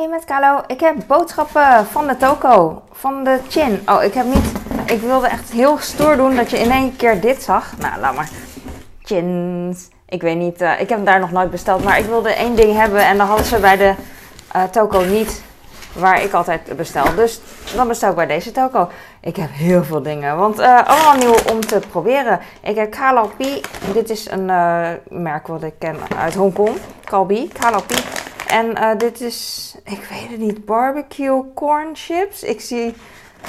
Hey met ik heb boodschappen van de toko, van de chin. Oh, ik heb niet, ik wilde echt heel stoer doen dat je in één keer dit zag. Nou, laat maar. Chins. Ik weet niet, uh, ik heb hem daar nog nooit besteld, maar ik wilde één ding hebben en dan hadden ze bij de uh, toko niet waar ik altijd bestel. Dus dan bestel ik bij deze toko. Ik heb heel veel dingen, want uh, allemaal nieuw om te proberen. Ik heb Kalpi. Dit is een merk wat ik ken uit Hongkong. Kalbi, Kalpi. En uh, dit is, ik weet het niet, barbecue corn chips. Ik zie,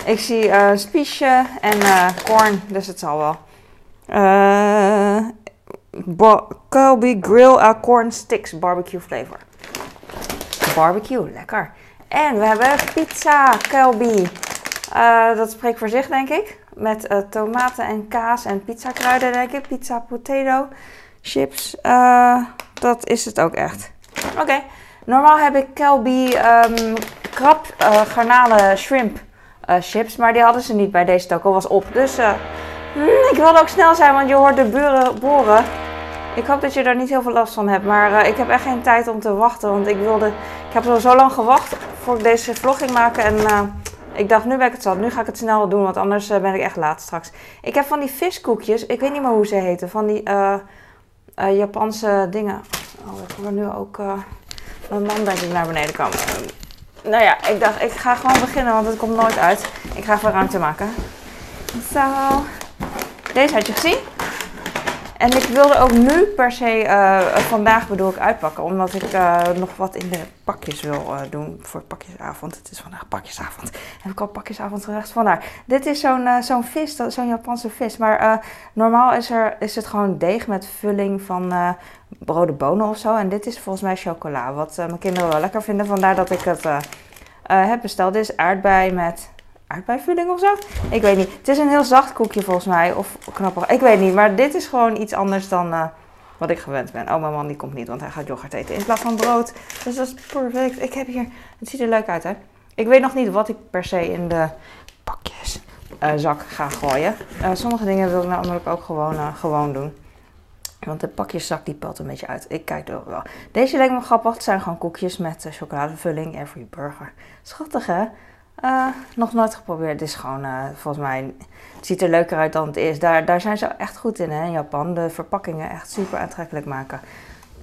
ik zie uh, spiesje en uh, corn, dus het zal wel. Kalbi Grill Corn Sticks barbecue flavor. Barbecue, lekker. En we hebben pizza Kalbi. dat spreekt voor zich, denk ik. Met tomaten en kaas en pizza kruiden, denk ik. Pizza potato chips. dat is het ook echt. Oké. Normaal heb ik Kelby um, garnalen, shrimp uh, chips. Maar die hadden ze niet bij deze toko. was op. Dus uh, mm, ik wilde ook snel zijn, want je hoort de buren boren. Ik hoop dat je daar niet heel veel last van hebt. Maar ik heb echt geen tijd om te wachten. Want ik wilde. Ik heb al zo lang gewacht voor ik deze vlog ging maken. En ik dacht, nu ben ik het zat. Nu ga ik het snel doen. Want anders ben ik echt laat straks. Ik heb van die viskoekjes. Ik weet niet meer hoe ze heten. Van die Japanse dingen. Oh, ik hoor nu ook mijn man denk ik naar beneden kwam. Nou ja, ik dacht, ik ga gewoon beginnen, want het komt nooit uit. Ik ga even ruimte maken. Zo. Deze had je gezien. En ik wilde ook nu per se, uh, vandaag bedoel ik, uitpakken. Omdat ik uh, nog wat in de pakjes wil uh, doen voor pakjesavond. Het is vandaag pakjesavond. Heb ik al pakjesavond gezegd? Vandaar. Dit is zo'n zo'n vis, zo'n Japanse vis. Maar normaal is, er, is het gewoon deeg met vulling van rode bonen of zo. En dit is volgens mij chocola. Wat mijn kinderen wel lekker vinden. Vandaar dat ik het heb besteld. Dit is aardbei met aardbeivulling of zo. Ik weet niet. Het is een heel zacht koekje volgens mij. Of knappig. Ik weet niet. Maar dit is gewoon iets anders dan wat ik gewend ben. Oh, mijn man die komt niet, want hij gaat yoghurt eten in plaats van brood. Dus dat is perfect. Ik heb hier... Het ziet er leuk uit, hè? Ik weet nog niet wat ik per se in de pakjes zak ga gooien. Sommige dingen wil ik namelijk ook gewoon, gewoon doen. Want de pakjeszak die pelt een beetje uit. Ik kijk er wel. Deze lijkt me grappig. Het zijn gewoon koekjes met chocoladevulling. Every burger. Schattig, hè? Uh, nog nooit geprobeerd. Het is gewoon, uh, volgens mij, het ziet er leuker uit dan het is. Daar, daar zijn ze echt goed in, hè, in Japan. De verpakkingen echt super aantrekkelijk maken.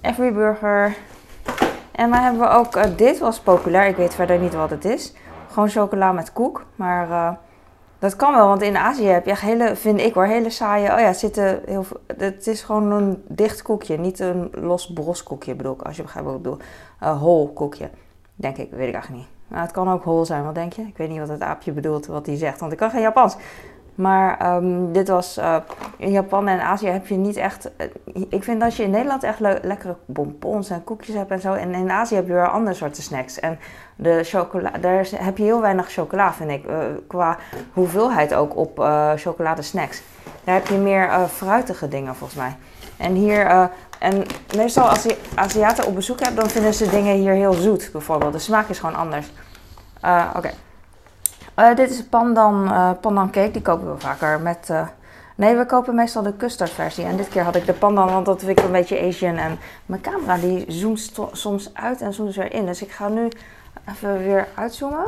Every Burger. En dan hebben we ook, dit was populair. Ik weet verder niet wat het is. Gewoon chocola met koek. Maar dat kan wel, want in Azië heb je hele, vind ik hoor, hele saaie... Oh ja, zitten heel veel... Het is gewoon een dicht koekje. Niet een los broskoekje, bedoel ik. Als je begrijpt wat ik bedoel. Een hol koekje. Denk ik, weet ik eigenlijk niet. Nou, het kan ook hol zijn, wat denk je? Ik weet niet wat het aapje bedoelt, wat hij zegt, want ik kan geen Japans. Maar um, dit was uh, in Japan en Azië heb je niet echt. Uh, ik vind dat je in Nederland echt le lekkere bonbons en koekjes hebt en zo. En in Azië heb je weer andere soorten snacks. En de chocola, daar heb je heel weinig chocola, vind ik. Uh, qua hoeveelheid ook op chocoladesnacks. Daar heb je meer fruitige dingen volgens mij. En hier, en meestal als je Aziaten op bezoek hebt, dan vinden ze dingen hier heel zoet bijvoorbeeld. De smaak is gewoon anders. Oké. Uh, dit is pandan, uh, pandan cake, die kopen we vaker met... nee, we kopen meestal de custard versie. En dit keer had ik de pandan, want dat vind ik een beetje Asian. En mijn camera die zoomt soms uit en soms weer in. Dus ik ga nu even weer uitzoomen.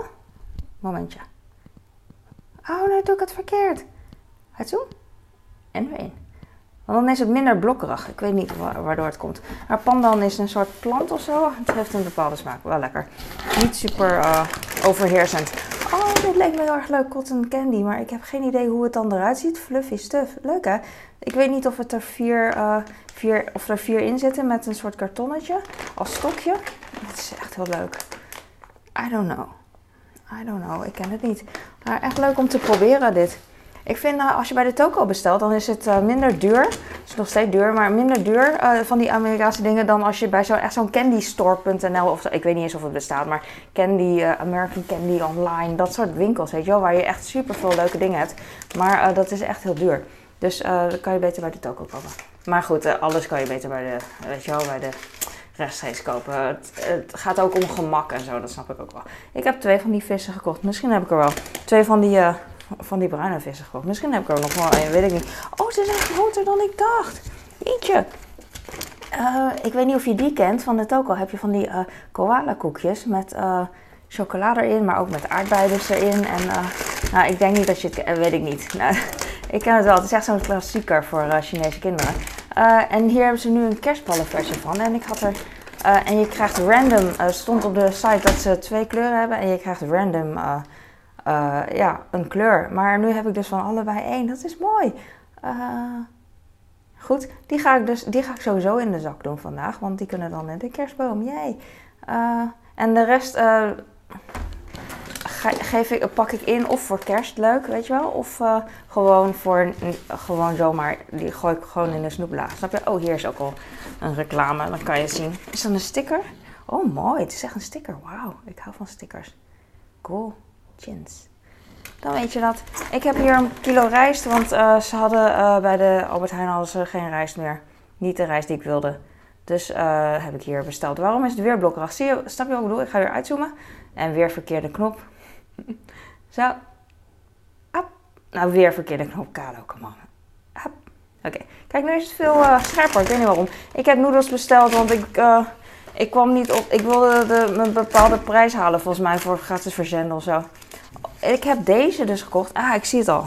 Momentje. Oh, nee, doe ik het verkeerd. Uitzoomen. En weer in. Want dan is het minder blokkerig. Ik weet niet waardoor het komt. Maar pandan is een soort plant of zo. Het heeft een bepaalde smaak. Wel lekker. Niet super overheersend. Oh, dit leek me heel erg leuk. Cotton candy. Maar ik heb geen idee hoe het dan eruit ziet. Fluffy stuff. Leuk hè? Ik weet niet of, het er vier, uh, vier, of er vier in zitten met een soort kartonnetje. Als stokje. Het is echt heel leuk. I don't know. I don't know. Ik ken het niet. Maar echt leuk om te proberen dit. Ik vind uh, als je bij de toko bestelt, dan is het uh, minder duur. Het is nog steeds duur, maar minder duur uh, van die Amerikaanse dingen dan als je bij zo, echt zo'n candystore.nl of ik weet niet eens of het bestaat, maar Candy, American Candy Online, dat soort winkels, weet je wel, waar je echt super veel leuke dingen hebt. Maar dat is echt heel duur. Dus dan kan je beter bij de toko kopen. Maar goed, alles kan je beter bij de, weet je wel, bij de rechtstreeks kopen. Het, het, gaat ook om gemak en zo, dat snap ik ook wel. Ik heb twee van die vissen gekocht. Misschien heb ik er wel twee van die van die bruine vissen gekocht. Misschien heb ik er nog wel een, weet ik niet. Oh, ze zijn groter dan ik dacht. Eentje. Uh, ik weet niet of je die kent. Van de toko heb je van die uh, koala koekjes met uh, chocolade erin, maar ook met aardbeien erin. En nou, ik denk niet dat je het weet ik niet. Nou, ik ken het wel. Het is echt zo'n klassieker voor Chinese kinderen. en hier hebben ze nu een kerstballenversie van. En ik had er. en je krijgt random. stond op de site dat ze twee kleuren hebben. En je krijgt random. Ja, een kleur. Maar nu heb ik dus van allebei één. Dat is mooi. Goed, die ga ik dus die ga ik sowieso in de zak doen vandaag, want die kunnen dan in de kerstboom. Jee. Uh, en de rest geef ik, pak ik in of voor kerst leuk, weet je wel, of gewoon voor gewoon zomaar. Die gooi ik gewoon in de snoeplaag. Snap je? Oh, hier is ook al een reclame. Dan kan je zien. Is dat een sticker? Oh, mooi. Het is echt een sticker. Wauw, ik hou van stickers. Cool. Dan weet je dat. Ik heb hier een kilo rijst, want uh, ze hadden uh, bij de Albert Heijn hadden ze geen rijst meer. Niet de rijst die ik wilde. Dus uh, heb ik hier besteld. Waarom is het weer blokkerig? Zie je, snap wat ik bedoel? Ik ga weer uitzoomen. En weer verkeerde knop. Zo. Ap. Nou, weer verkeerde knop. Kado, come on. Oké. Kijk, nu is het veel scherper. Ik weet niet waarom. Ik heb noedels besteld, want ik... ik kwam niet op. Ik wilde de, een bepaalde prijs halen, volgens mij, voor gratis verzenden of zo. Ik heb deze dus gekocht. Ah, ik zie het al.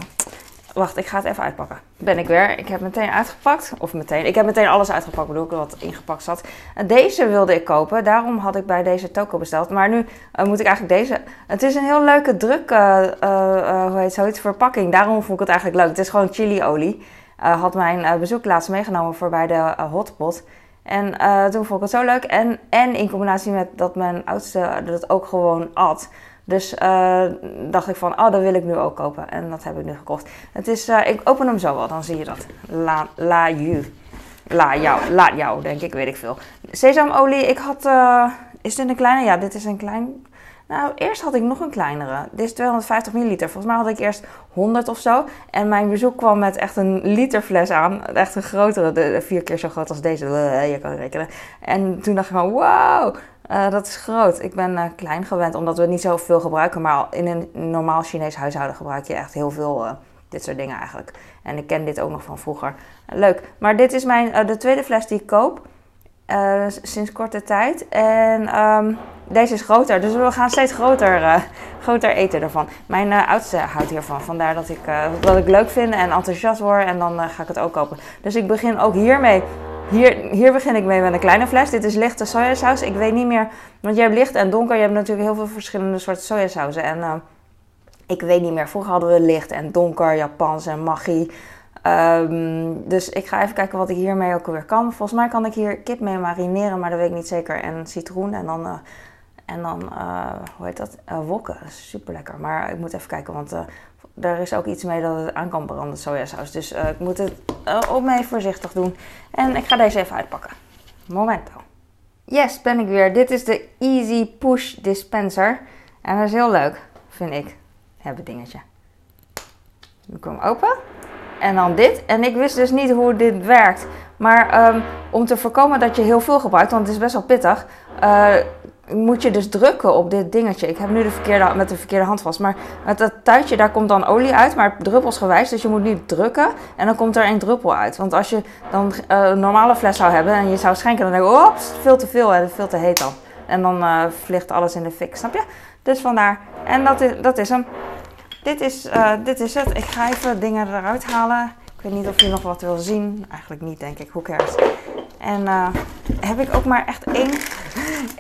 Wacht, ik ga het even uitpakken. Ben ik weer. Ik heb meteen uitgepakt. Of meteen. Ik heb meteen alles uitgepakt, bedoel ik, wat ingepakt zat. Deze wilde ik kopen. Daarom had ik bij deze toko besteld. Maar nu uh, moet ik eigenlijk deze. Het is een heel leuke druk, uh, uh, hoe heet zoiets, verpakking. Daarom vond ik het eigenlijk leuk. Het is gewoon chiliolie. had mijn bezoek laatst meegenomen voor bij de hotpot. En toen vond ik het zo leuk. En, en in combinatie met dat mijn oudste dat ook gewoon at. Dus uh, dacht ik van, oh, dat wil ik nu ook kopen. En dat heb ik nu gekocht. Het is, uh, ik open hem zo wel, dan zie je dat. La, la you. La jou, la jou, denk ik, weet ik veel. Sesamolie, ik had, uh, is dit een kleine? Ja, dit is een klein. Nou, eerst had ik nog een kleinere. Dit is 250 milliliter. Volgens mij had ik eerst 100 of zo. En mijn bezoek kwam met echt een liter fles aan. Echt een grotere, de, vier keer zo groot als deze. Je kan rekenen. En toen dacht ik van, wow, uh, dat is groot. Ik ben uh, klein gewend, omdat we het niet zoveel gebruiken. Maar in een normaal Chinees huishouden gebruik je echt heel veel uh, dit soort dingen eigenlijk. En ik ken dit ook nog van vroeger. leuk. Maar dit is mijn, de tweede fles die ik koop. sinds korte tijd. En um, deze is groter. Dus we gaan steeds groter, groter eten ervan. Mijn oudste houdt hiervan. Vandaar dat ik, dat ik leuk vind en enthousiast word. En dan ga ik het ook kopen. Dus ik begin ook hiermee hier, hier begin ik mee met een kleine fles. Dit is lichte sojasaus. Ik weet niet meer, want je hebt licht en donker. Je hebt natuurlijk heel veel verschillende soorten sojasausen. En uh, ik weet niet meer. Vroeger hadden we licht en donker, Japans en magie. Um, dus ik ga even kijken wat ik hiermee ook weer kan. Volgens mij kan ik hier kip mee marineren, maar dat weet ik niet zeker. En citroen en dan, uh, en dan uh, hoe heet dat? wokken. Super lekker. Maar ik moet even kijken, want er is ook iets mee dat het aan kan branden, sojasaus. Dus ik moet het op mij voorzichtig doen. En ik ga deze even uitpakken. Momento. Yes, ben ik weer. Dit is de Easy Push Dispenser. En dat is heel leuk, vind ik. Hebben dingetje. Ik kom open. En dan dit. En ik wist dus niet hoe dit werkt. Maar um, om te voorkomen dat je heel veel gebruikt, want het is best wel pittig, moet je dus drukken op dit dingetje. Ik heb nu de verkeerde, met de verkeerde hand vast. Maar met dat tuitje, daar komt dan olie uit, maar druppelsgewijs. Dus je moet nu drukken en dan komt er één druppel uit. Want als je dan uh, een normale fles zou hebben en je zou schenken, dan denk je, ops, veel te veel en veel te heet dan. En dan uh, vliegt alles in de fik, snap je? Dus vandaar. En dat is, dat is hem. Dit is, uh, dit is het. Ik ga even dingen eruit halen. Ik weet niet of je nog wat wil zien. Eigenlijk niet, denk ik. Who cares? En heb ik ook maar echt één,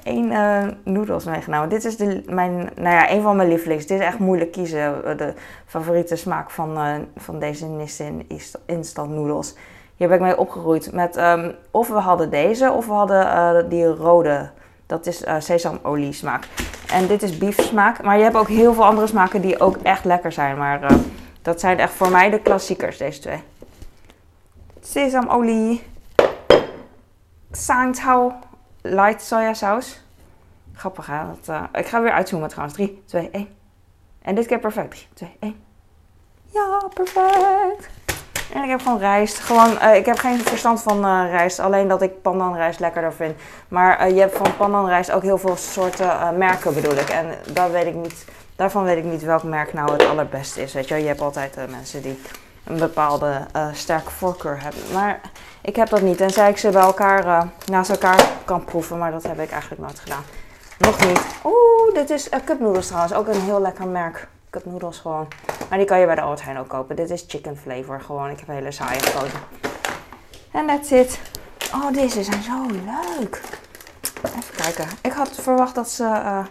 één uh, noedels meegenomen. Dit is de, mijn, nou ja, een van mijn lievelings. Dit is echt moeilijk kiezen. Eh, de favoriete smaak van, uh, van deze Nissin instant noedels. Hier ben ik mee opgegroeid. Met, um, of we hadden deze, of we hadden die rode. Dat is sesamolie smaak. En dit is beef smaak. Maar je hebt ook heel veel andere smaken die ook echt lekker zijn. Maar dat zijn echt voor mij de klassiekers, deze twee. Sesamolie. Sangtao light sojasaus. Grappig hè? Dat, uh, ik ga weer uitzoomen trouwens. 3, 2, 1. En dit keer perfect. 3, 2, 1. Ja, perfect. En ik heb gewoon rijst. Gewoon, uh, ik heb geen verstand van uh, rijst. Alleen dat ik pandanrijst lekkerder vind. Maar je hebt van pandanrijst ook heel veel soorten merken bedoel ik. En dat weet ik niet, daarvan weet ik niet welk merk nou het allerbeste is. Weet je, je hebt altijd mensen die een bepaalde eh, sterke voorkeur hebben. Maar ik heb dat niet. Tenzij ik ze bij elkaar, eh, naast elkaar kan proeven. Maar dat heb ik eigenlijk nooit gedaan. Nog niet. Oeh, dit is uh, Cup Noodles trouwens. Ook een heel lekker merk. Cup Noodles gewoon. Maar die kan je bij de Albert Heijn ook kopen. Dit is chicken flavor gewoon. Ik heb hele saaie gekozen. En that's it. Oh, deze zijn zo leuk. Even kijken. Ik had verwacht dat ze...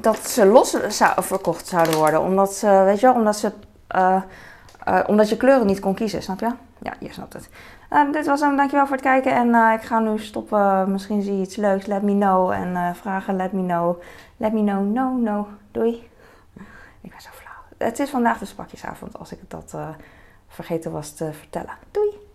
dat ze los zou, verkocht zouden worden. Omdat ze, weet je wel, omdat ze... omdat je kleuren niet kon kiezen, snap je? Ja, je snapt het. Uh, dit was hem, dankjewel voor het kijken. En uh, ik ga nu stoppen. Misschien zie je iets leuks. Let me know. En vragen, let me know. Let me know, no, no. Doei. Ik ben zo flauw. Het is vandaag de spakjesavond als ik dat vergeten was te vertellen. Doei.